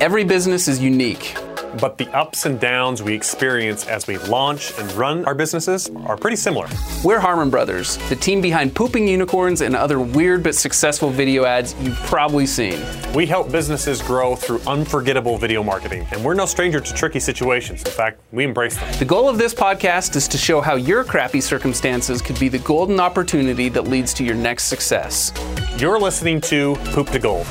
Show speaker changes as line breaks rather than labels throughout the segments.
Every business is unique.
But the ups and downs we experience as we launch and run our businesses are pretty similar.
We're Harmon Brothers, the team behind Pooping Unicorns and other weird but successful video ads you've probably seen.
We help businesses grow through unforgettable video marketing, and we're no stranger to tricky situations. In fact, we embrace them.
The goal of this podcast is to show how your crappy circumstances could be the golden opportunity that leads to your next success.
You're listening to Poop to Gold.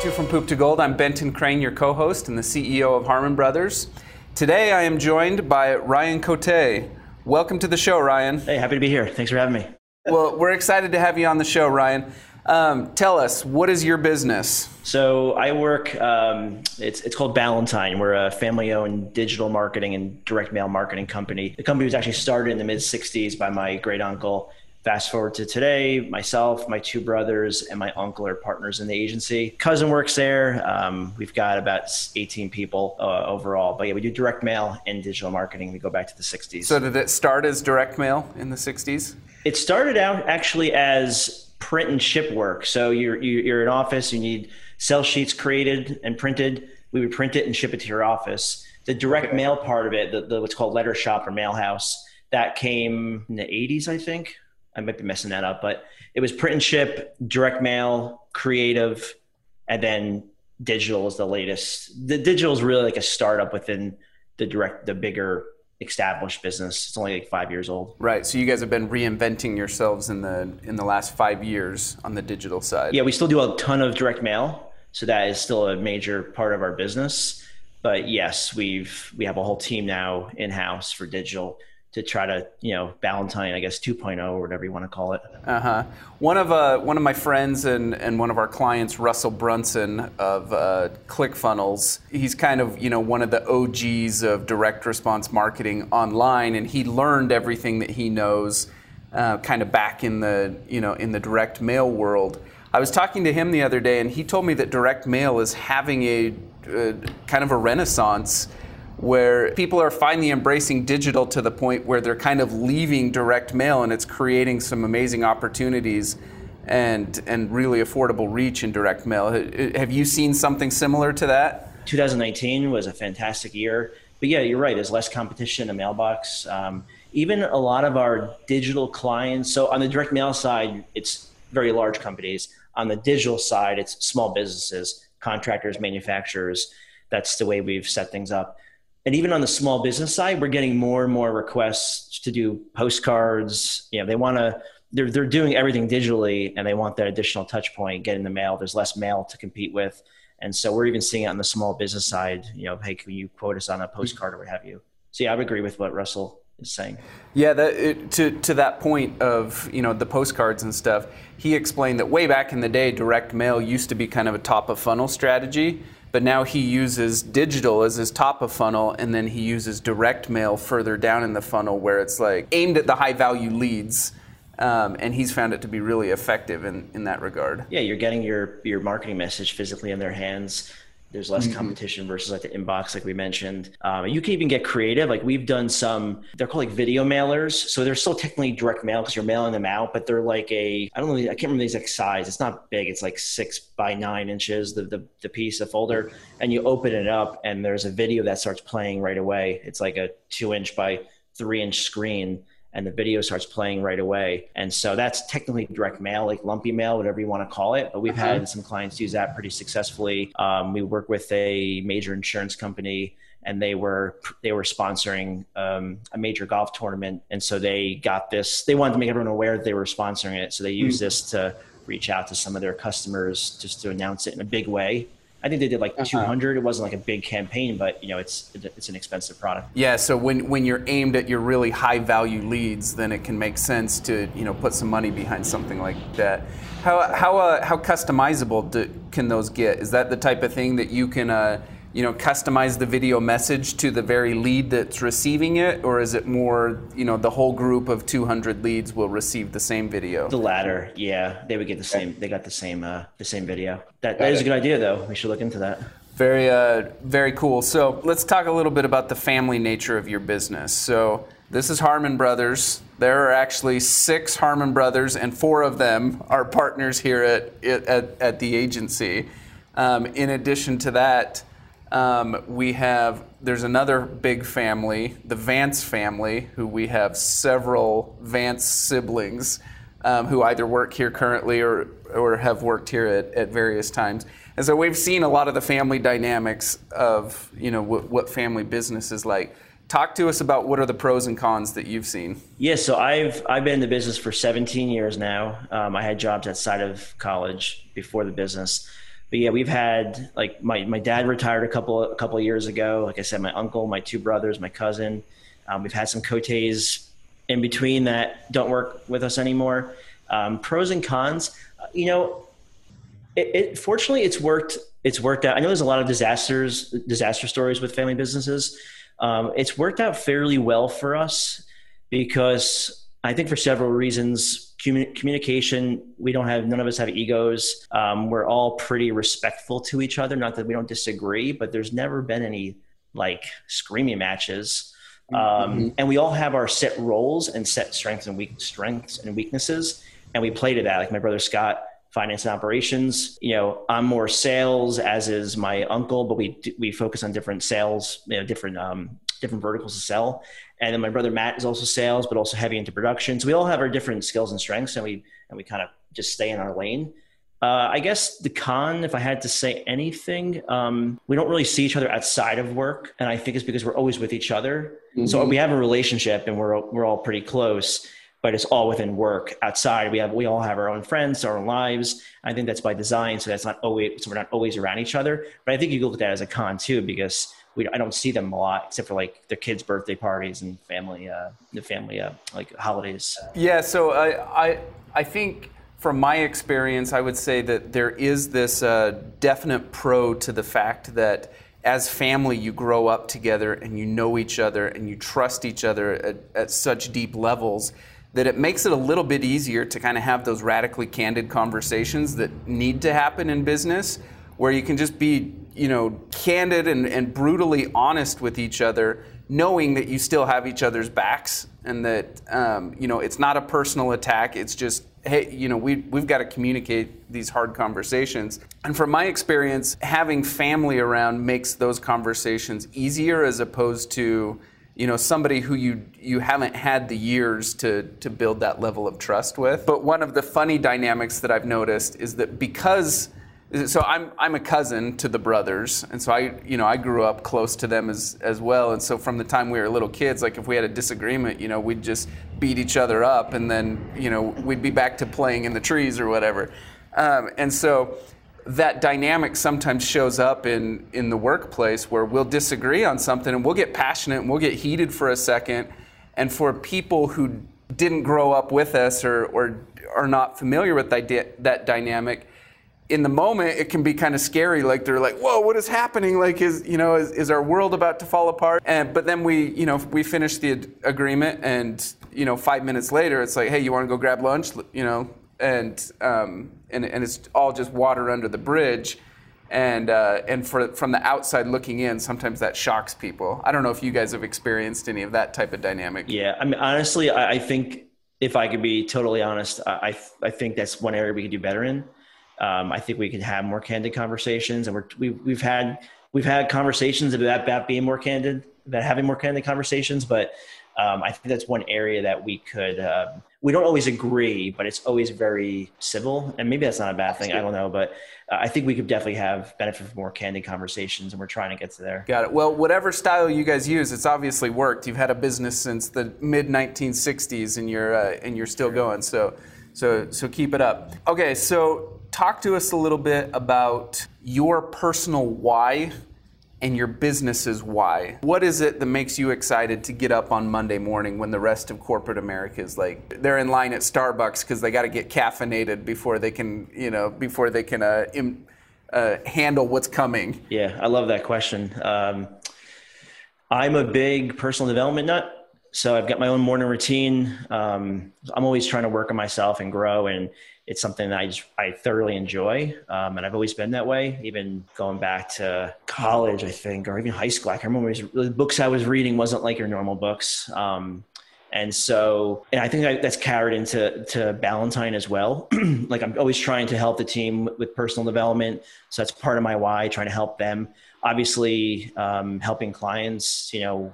To From Poop to Gold. I'm Benton Crane, your co host and the CEO of Harmon Brothers. Today I am joined by Ryan Cote. Welcome to the show, Ryan.
Hey, happy to be here. Thanks for having me.
Well, we're excited to have you on the show, Ryan. Um, tell us, what is your business?
So I work. Um, it's it's called Ballantine. We're a family-owned digital marketing and direct mail marketing company. The company was actually started in the mid '60s by my great uncle, Fast forward to today, myself, my two brothers, and my uncle are partners in the agency. Cousin works there. Um, we've got about 18 people uh, overall. But yeah, we do direct mail and digital marketing. We go back to the 60s.
So did it start as direct mail in the 60s?
It started out actually as print and ship work. So you're, you're in office, you need sell sheets created and printed. We would print it and ship it to your office. The direct okay. mail part of it, the, the, what's called letter shop or mail house, that came in the 80s, I think. I might be messing that up, but it was print and ship, direct mail, creative, and then digital is the latest. The digital is really like a startup within the direct, the bigger established business. It's only like five years old.
Right. So you guys have been reinventing yourselves in the in the last five years on the digital side.
Yeah, we still do a ton of direct mail, so that is still a major part of our business. But yes, we've we have a whole team now in house for digital to try to you know Ballantine, I guess 2.0 or whatever you want to call it.
Uh huh. One of uh, one of my friends and and one of our clients, Russell Brunson of uh, ClickFunnels. He's kind of you know one of the OGs of direct response marketing online, and he learned everything that he knows, uh, kind of back in the you know in the direct mail world. I was talking to him the other day, and he told me that direct mail is having a uh, kind of a renaissance where people are finally embracing digital to the point where they're kind of leaving direct mail and it's creating some amazing opportunities and and really affordable reach in direct mail. Have you seen something similar to that?
2019 was a fantastic year, but yeah, you're right. There's less competition in the mailbox. Um, even a lot of our digital clients. So on the direct mail side, it's very large companies. On the digital side, it's small businesses, contractors, manufacturers. That's the way we've set things up and even on the small business side, we're getting more and more requests to do postcards. You know, they want to, they're, they're doing everything digitally and they want that additional touch point, get in the mail. There's less mail to compete with. And so we're even seeing it on the small business side, you know, hey, can you quote us on a postcard or what have you? So yeah, I would agree with what Russell is saying.
Yeah, that, it, to, to that point of, you know, the postcards and stuff, he explained that way back in the day, direct mail used to be kind of a top of funnel strategy but now he uses digital as his top of funnel and then he uses direct mail further down in the funnel where it's like aimed at the high value leads um, and he's found it to be really effective in, in that regard.
Yeah you're getting your your marketing message physically in their hands there's less mm-hmm. competition versus like the inbox, like we mentioned. Um, you can even get creative. Like we've done some, they're called like video mailers. So they're still technically direct mail because you're mailing them out, but they're like a, I don't know, I can't remember the exact size. It's not big. It's like six by nine inches, the, the, the piece, the folder. And you open it up and there's a video that starts playing right away. It's like a two inch by three inch screen and the video starts playing right away. And so that's technically direct mail, like lumpy mail, whatever you want to call it. But we've had some clients use that pretty successfully. Um, we work with a major insurance company and they were they were sponsoring um, a major golf tournament and so they got this they wanted to make everyone aware that they were sponsoring it so they used mm-hmm. this to reach out to some of their customers just to announce it in a big way I think they did like uh-huh. 200. It wasn't like a big campaign, but you know, it's it's an expensive product.
Yeah. So when when you're aimed at your really high value leads, then it can make sense to you know put some money behind something like that. How how uh, how customizable do, can those get? Is that the type of thing that you can uh, you know, customize the video message to the very lead that's receiving it, or is it more, you know, the whole group of 200 leads will receive the same video?
The latter, yeah, they would get the same. They got the same, uh, the same video. That, that is a good idea, though. We should look into that.
Very, uh, very cool. So let's talk a little bit about the family nature of your business. So this is Harmon Brothers. There are actually six Harmon Brothers, and four of them are partners here at at, at the agency. Um, in addition to that, um, we have there's another big family, the Vance family, who we have several Vance siblings um, who either work here currently or or have worked here at, at various times. And so we've seen a lot of the family dynamics of you know what, what family business is like. Talk to us about what are the pros and cons that you've seen.
Yeah, so I've I've been in the business for 17 years now. Um, I had jobs outside of college before the business, but yeah, we've had like my, my dad retired a couple a couple of years ago. Like I said, my uncle, my two brothers, my cousin. Um, we've had some cotes in between that don't work with us anymore. Um, pros and cons, uh, you know, it, it, fortunately it's worked. It's worked out. I know there's a lot of disasters, disaster stories with family businesses. Um, it's worked out fairly well for us because I think for several reasons. Communication, we don't have, none of us have egos. Um, we're all pretty respectful to each other. Not that we don't disagree, but there's never been any like screaming matches. Um, mm-hmm. And we all have our set roles and set strengths and weak strengths and weaknesses, and we play to that. Like my brother Scott, finance and operations. You know, I'm more sales, as is my uncle, but we we focus on different sales, you know, different um, different verticals to sell. And then my brother Matt is also sales, but also heavy into production. So we all have our different skills and strengths, and we and we kind of just stay in our lane. Uh, I guess the con, if I had to say anything, um, we don't really see each other outside of work, and I think it's because we're always with each other. Mm-hmm. So we have a relationship, and we're we're all pretty close but it's all within work. Outside, we have we all have our own friends, our own lives. I think that's by design, so that's not always so we're not always around each other. But I think you look at that as a con too, because we I don't see them a lot except for like their kids' birthday parties and family uh, the family uh, like holidays.
Yeah, so I I I think. From my experience, I would say that there is this uh, definite pro to the fact that as family, you grow up together and you know each other and you trust each other at, at such deep levels that it makes it a little bit easier to kind of have those radically candid conversations that need to happen in business where you can just be you know candid and, and brutally honest with each other knowing that you still have each other's backs and that um, you know it's not a personal attack it's just hey you know we, we've got to communicate these hard conversations and from my experience having family around makes those conversations easier as opposed to you know somebody who you you haven't had the years to to build that level of trust with. But one of the funny dynamics that I've noticed is that because so I'm I'm a cousin to the brothers, and so I you know I grew up close to them as as well. And so from the time we were little kids, like if we had a disagreement, you know, we'd just beat each other up, and then you know we'd be back to playing in the trees or whatever. Um, and so that dynamic sometimes shows up in, in the workplace where we'll disagree on something and we'll get passionate and we'll get heated for a second. And for people who didn't grow up with us or, or are not familiar with that, that dynamic, in the moment it can be kind of scary like they're like whoa what is happening like is you know is, is our world about to fall apart and but then we you know we finish the agreement and you know five minutes later it's like hey you want to go grab lunch you know and um, and, and it's all just water under the bridge. And uh, and for, from the outside looking in, sometimes that shocks people. I don't know if you guys have experienced any of that type of dynamic.
Yeah, I mean, honestly, I, I think if I could be totally honest, I I think that's one area we could do better in. Um, I think we could have more candid conversations, and we're, we, we've had we've had conversations about, about being more candid, about having more candid conversations, but um, I think that's one area that we could. Uh, we don't always agree, but it's always very civil, and maybe that's not a bad thing. I don't know, but uh, I think we could definitely have benefit from more candid conversations, and we're trying to get to there.
Got it. Well, whatever style you guys use, it's obviously worked. You've had a business since the mid 1960s, and you're uh, and you're still going. So, so so keep it up. Okay, so talk to us a little bit about your personal why and your business's why. What is it that makes you excited to get up on Monday morning when the rest of corporate America is like they're in line at Starbucks because they got to get caffeinated before they can, you know, before they can uh, Im- uh, handle what's coming?
Yeah, I love that question. Um, I'm a big personal development nut. So I've got my own morning routine. Um, I'm always trying to work on myself and grow. And it's something that I just I thoroughly enjoy, um, and I've always been that way. Even going back to college, I think, or even high school, I can remember the books I was reading wasn't like your normal books. Um, And so, and I think that's carried into to Ballantine as well. like I'm always trying to help the team with personal development. So that's part of my why, trying to help them. Obviously, um, helping clients, you know,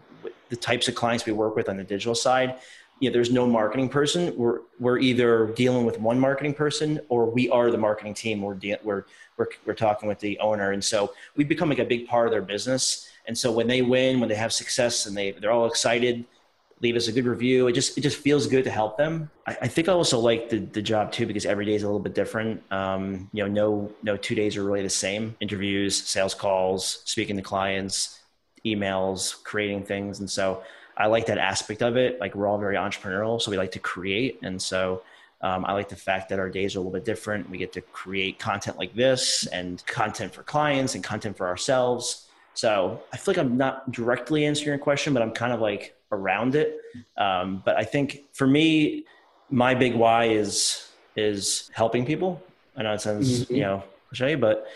the types of clients we work with on the digital side. You know, there's no marketing person. We're we're either dealing with one marketing person or we are the marketing team. We're de- we're, we're we're talking with the owner, and so we become like a big part of their business. And so when they win, when they have success, and they they're all excited leave us a good review. It just it just feels good to help them. I, I think I also like the the job too because every day is a little bit different. Um, you know, no no two days are really the same. Interviews, sales calls, speaking to clients, emails, creating things, and so I like that aspect of it. Like we're all very entrepreneurial, so we like to create, and so. Um, I like the fact that our days are a little bit different. We get to create content like this and content for clients and content for ourselves. So I feel like I'm not directly answering your question, but I'm kind of like around it. Um, but I think for me, my big why is is helping people. I know it sounds mm-hmm. you know cliche, but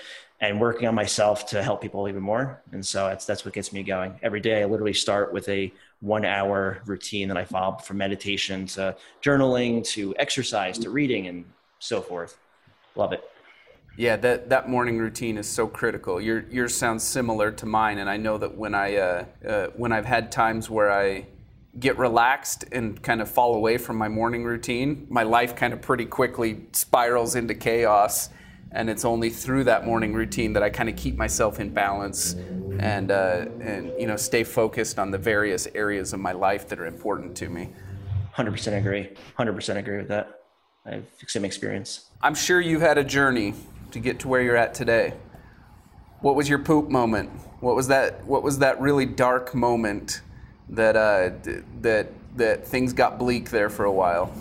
and working on myself to help people even more. And so that's that's what gets me going. Every day, I literally start with a one hour routine that I follow from meditation to journaling to exercise to reading and so forth. Love it.
Yeah, that, that morning routine is so critical. Your yours sounds similar to mine, and I know that when I uh, uh, when I've had times where I get relaxed and kind of fall away from my morning routine, my life kind of pretty quickly spirals into chaos. And it's only through that morning routine that I kind of keep myself in balance and uh, and you know stay focused on the various areas of my life that are important to me.
Hundred percent agree. Hundred percent agree with that. I have same experience.
I'm sure you've had a journey to get to where you're at today. What was your poop moment? What was that? What was that really dark moment that uh, that that things got bleak there for a while?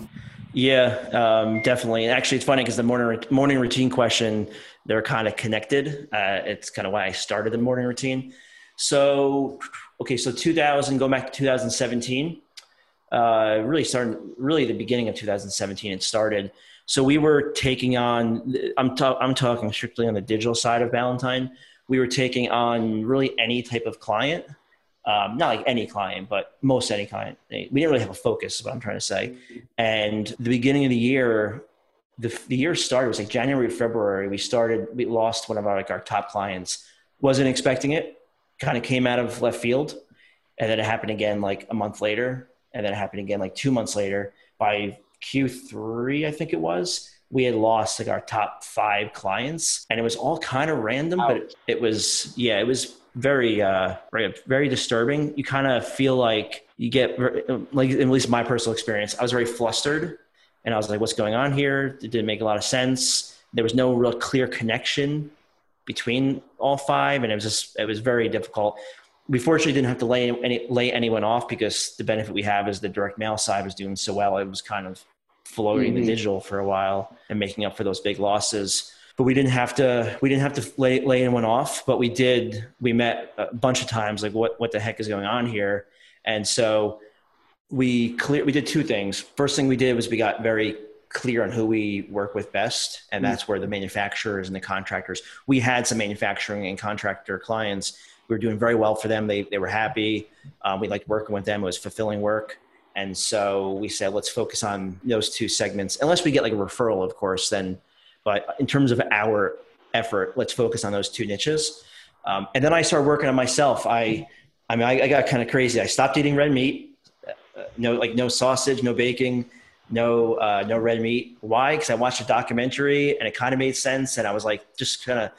Yeah, um, definitely. Actually, it's funny because the morning morning routine question they're kind of connected. Uh, it's kind of why I started the morning routine. So, okay, so 2000, go back to 2017. Uh, really starting, really the beginning of 2017. It started. So we were taking on, I'm, ta- I'm talking strictly on the digital side of Ballantine. We were taking on really any type of client, um, not like any client, but most any client. We didn't really have a focus, is what I'm trying to say. And the beginning of the year, the, the year started, it was like January, February. We started, we lost one of our, like our top clients. Wasn't expecting it, kind of came out of left field. And then it happened again like a month later. And then it happened again like two months later. By Q3, I think it was, we had lost like our top five clients and it was all kind of random, but it, it was, yeah, it was very, uh, very, very disturbing. You kind of feel like you get, like, at least my personal experience, I was very flustered and I was like, what's going on here? It didn't make a lot of sense. There was no real clear connection between all five. And it was just, it was very difficult we fortunately didn't have to lay any, lay anyone off because the benefit we have is the direct mail side was doing so well. It was kind of floating mm-hmm. the digital for a while and making up for those big losses. But we didn't have to we didn't have to lay, lay anyone off, but we did. We met a bunch of times, like what what the heck is going on here? And so we clear we did two things. First thing we did was we got very clear on who we work with best, and that's where the manufacturers and the contractors. We had some manufacturing and contractor clients we were doing very well for them. They, they were happy. Um, we liked working with them. It was fulfilling work. And so we said, let's focus on those two segments, unless we get like a referral, of course, then, but in terms of our effort, let's focus on those two niches. Um, and then I started working on myself. I, I mean, I, I got kind of crazy. I stopped eating red meat, uh, no, like no sausage, no baking, no, uh, no red meat. Why? Because I watched a documentary and it kind of made sense. And I was like, just kind of,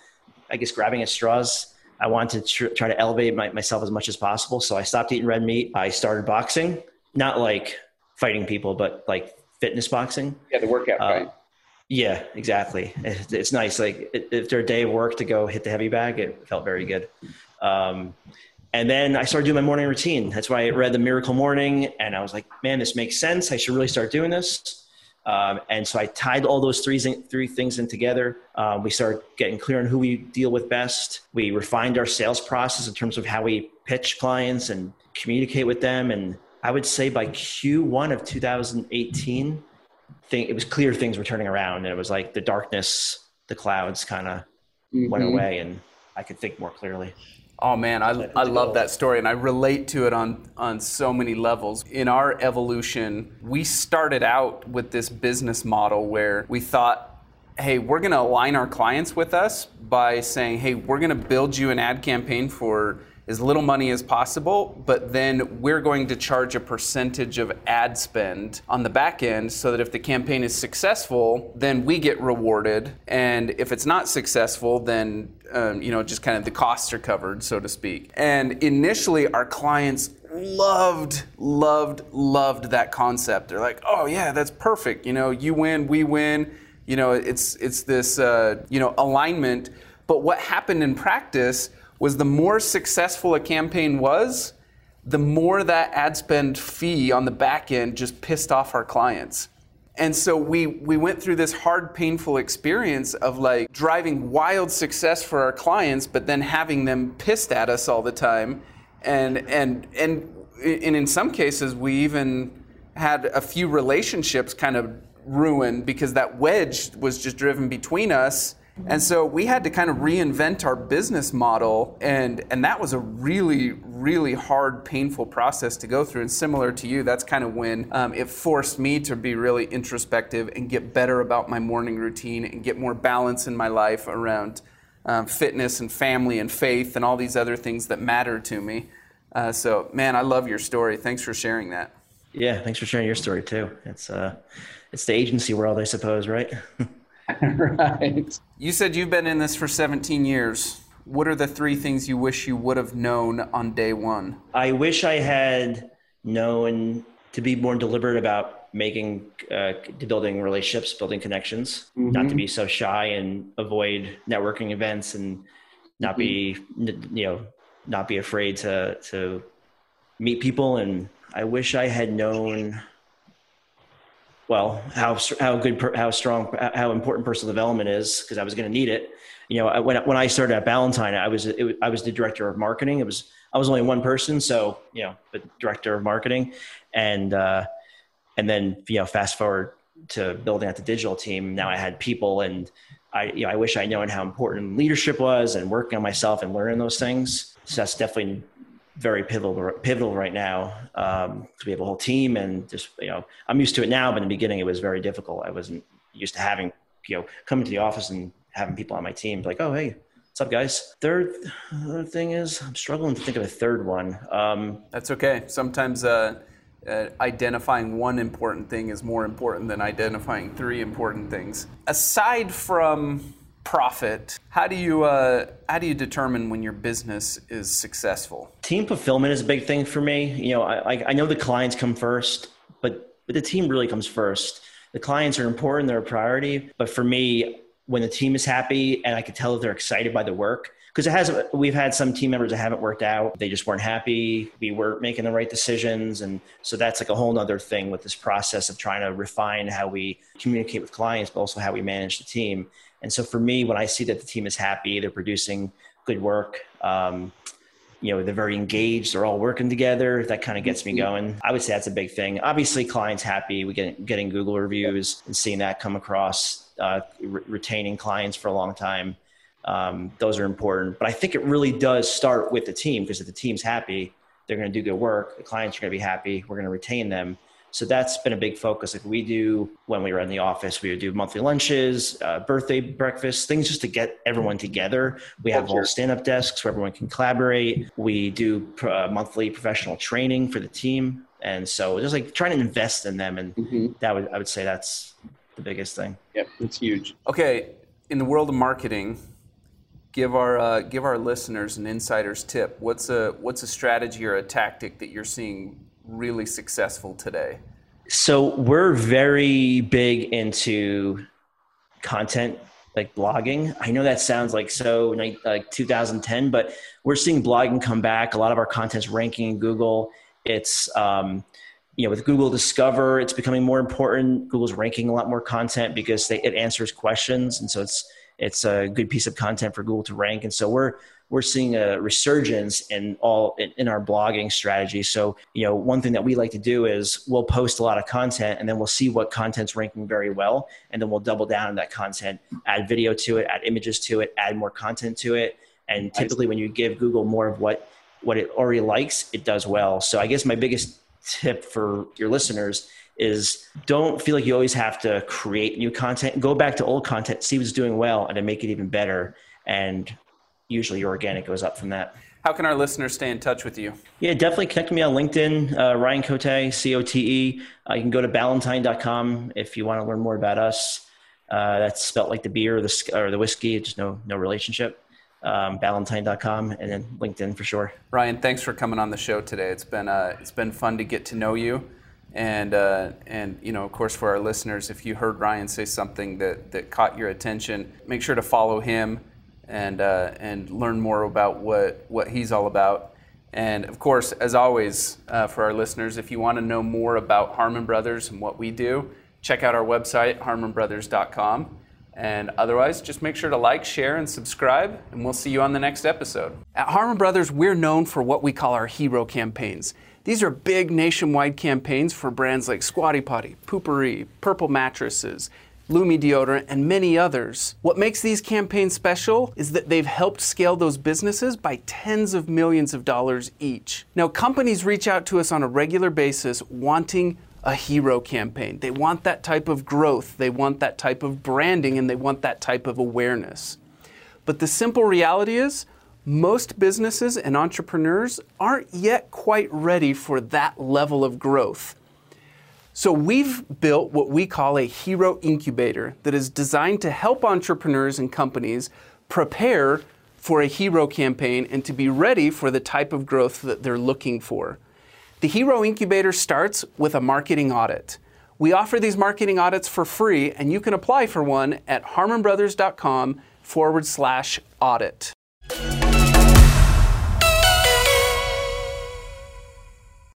I guess, grabbing at straws. I wanted to tr- try to elevate my, myself as much as possible. So I stopped eating red meat. I started boxing, not like fighting people, but like fitness boxing.
Yeah, the workout uh,
Yeah, exactly. It, it's nice. Like after a day of work to go hit the heavy bag, it felt very good. Um, and then I started doing my morning routine. That's why I read the Miracle Morning, and I was like, man, this makes sense. I should really start doing this. Um, and so I tied all those three, three things in together. Um, we started getting clear on who we deal with best. We refined our sales process in terms of how we pitch clients and communicate with them. And I would say by Q1 of 2018, thing, it was clear things were turning around. And it was like the darkness, the clouds kind of mm-hmm. went away and I could think more clearly.
Oh man, I, I love that story and I relate to it on, on so many levels. In our evolution, we started out with this business model where we thought, hey, we're going to align our clients with us by saying, hey, we're going to build you an ad campaign for as little money as possible, but then we're going to charge a percentage of ad spend on the back end so that if the campaign is successful, then we get rewarded. And if it's not successful, then um, you know, just kind of the costs are covered, so to speak. And initially, our clients loved, loved, loved that concept. They're like, "Oh yeah, that's perfect. You know, you win, we win. You know, it's it's this uh, you know alignment." But what happened in practice was the more successful a campaign was, the more that ad spend fee on the back end just pissed off our clients. And so we, we went through this hard, painful experience of like driving wild success for our clients, but then having them pissed at us all the time. And, and, and, and in some cases, we even had a few relationships kind of ruined because that wedge was just driven between us and so we had to kind of reinvent our business model, and, and that was a really, really hard, painful process to go through. And similar to you, that's kind of when um, it forced me to be really introspective and get better about my morning routine and get more balance in my life around um, fitness and family and faith and all these other things that matter to me. Uh, so, man, I love your story. Thanks for sharing that.
Yeah, thanks for sharing your story too. It's uh, it's the agency world, I suppose, right?
right. You said you've been in this for 17 years. What are the three things you wish you would have known on day one?
I wish I had known to be more deliberate about making, uh, building relationships, building connections, mm-hmm. not to be so shy and avoid networking events and not mm-hmm. be, you know, not be afraid to, to meet people. And I wish I had known well how how good how strong how important personal development is because I was going to need it. You know, when when I started at Ballantine, I was it, I was the director of marketing. It was I was only one person, so you know, the director of marketing, and uh, and then you know, fast forward to building out the digital team. Now I had people, and I you know, I wish I known how important leadership was and working on myself and learning those things. So that's definitely very pivotal pivotal right now um, to we have a whole team and just you know I'm used to it now, but in the beginning it was very difficult. I wasn't used to having you know coming to the office and having people on my team like, oh hey, what's up guys? Third, third thing is I'm struggling to think of a third one. Um,
That's okay. Sometimes. Uh, uh, identifying one important thing is more important than identifying three important things. Aside from profit, how do you uh, how do you determine when your business is successful?
Team fulfillment is a big thing for me. You know, I, I know the clients come first, but but the team really comes first. The clients are important; they're a priority. But for me, when the team is happy and I can tell that they're excited by the work, because it has we've had some team members that haven't worked out they just weren't happy we weren't making the right decisions and so that's like a whole other thing with this process of trying to refine how we communicate with clients but also how we manage the team and so for me, when I see that the team is happy, they're producing good work, um, you know, they're very engaged, they're all working together. That kind of gets me mm-hmm. going. I would say that's a big thing. Obviously, clients happy. We get getting Google reviews and seeing that come across, uh, re- retaining clients for a long time. Um, those are important. But I think it really does start with the team because if the team's happy, they're going to do good work. The clients are going to be happy. We're going to retain them. So that's been a big focus. Like we do when we were in the office, we would do monthly lunches, uh, birthday breakfasts, things just to get everyone together. We have all stand up desks where everyone can collaborate. We do uh, monthly professional training for the team. And so just like trying to invest in them. And mm-hmm. that would, I would say that's the biggest thing.
Yep, it's huge. Okay. In the world of marketing, give our uh, give our listeners an insider's tip. What's a what's a strategy or a tactic that you're seeing really successful today?
So we're very big into content like blogging. I know that sounds like so like 2010, but we're seeing blogging come back. A lot of our content's ranking in Google. It's um, you know with Google Discover, it's becoming more important. Google's ranking a lot more content because they, it answers questions, and so it's it's a good piece of content for Google to rank. And so we're we're seeing a resurgence in all in, in, our blogging strategy. So, you know, one thing that we like to do is we'll post a lot of content and then we'll see what content's ranking very well. And then we'll double down on that content, add video to it, add images to it, add more content to it. And typically, when you give Google more of what what it already likes, it does well. So I guess my biggest tip for your listeners is don't feel like you always have to create new content. Go back to old content, see what's doing well, and then make it even better. And usually your organic goes up from that.
How can our listeners stay in touch with you?
Yeah, definitely connect me on LinkedIn, uh, Ryan Cote, C O T E. Uh, you can go to ballantine.com if you want to learn more about us. Uh, that's spelled like the beer or the, or the whiskey, just no, no relationship. Um, ballantine.com and then LinkedIn for sure.
Ryan, thanks for coming on the show today. It's been, uh, it's been fun to get to know you. And, uh, and you know, of course, for our listeners, if you heard Ryan say something that, that caught your attention, make sure to follow him and uh, and learn more about what what he's all about. And of course, as always, uh, for our listeners, if you want to know more about Harmon Brothers and what we do, check out our website, harmonbrothers.com. And otherwise, just make sure to like, share, and subscribe, and we'll see you on the next episode. At Harmon Brothers, we're known for what we call our hero campaigns. These are big nationwide campaigns for brands like Squatty Potty, Poo-Pourri, Purple Mattresses, Lume deodorant, and many others. What makes these campaigns special is that they've helped scale those businesses by tens of millions of dollars each. Now, companies reach out to us on a regular basis wanting a hero campaign. They want that type of growth, they want that type of branding, and they want that type of awareness. But the simple reality is, most businesses and entrepreneurs aren't yet quite ready for that level of growth. So we've built what we call a hero incubator that is designed to help entrepreneurs and companies prepare for a hero campaign and to be ready for the type of growth that they're looking for. The Hero Incubator starts with a marketing audit. We offer these marketing audits for free, and you can apply for one at harmonbrothers.com forward slash audit.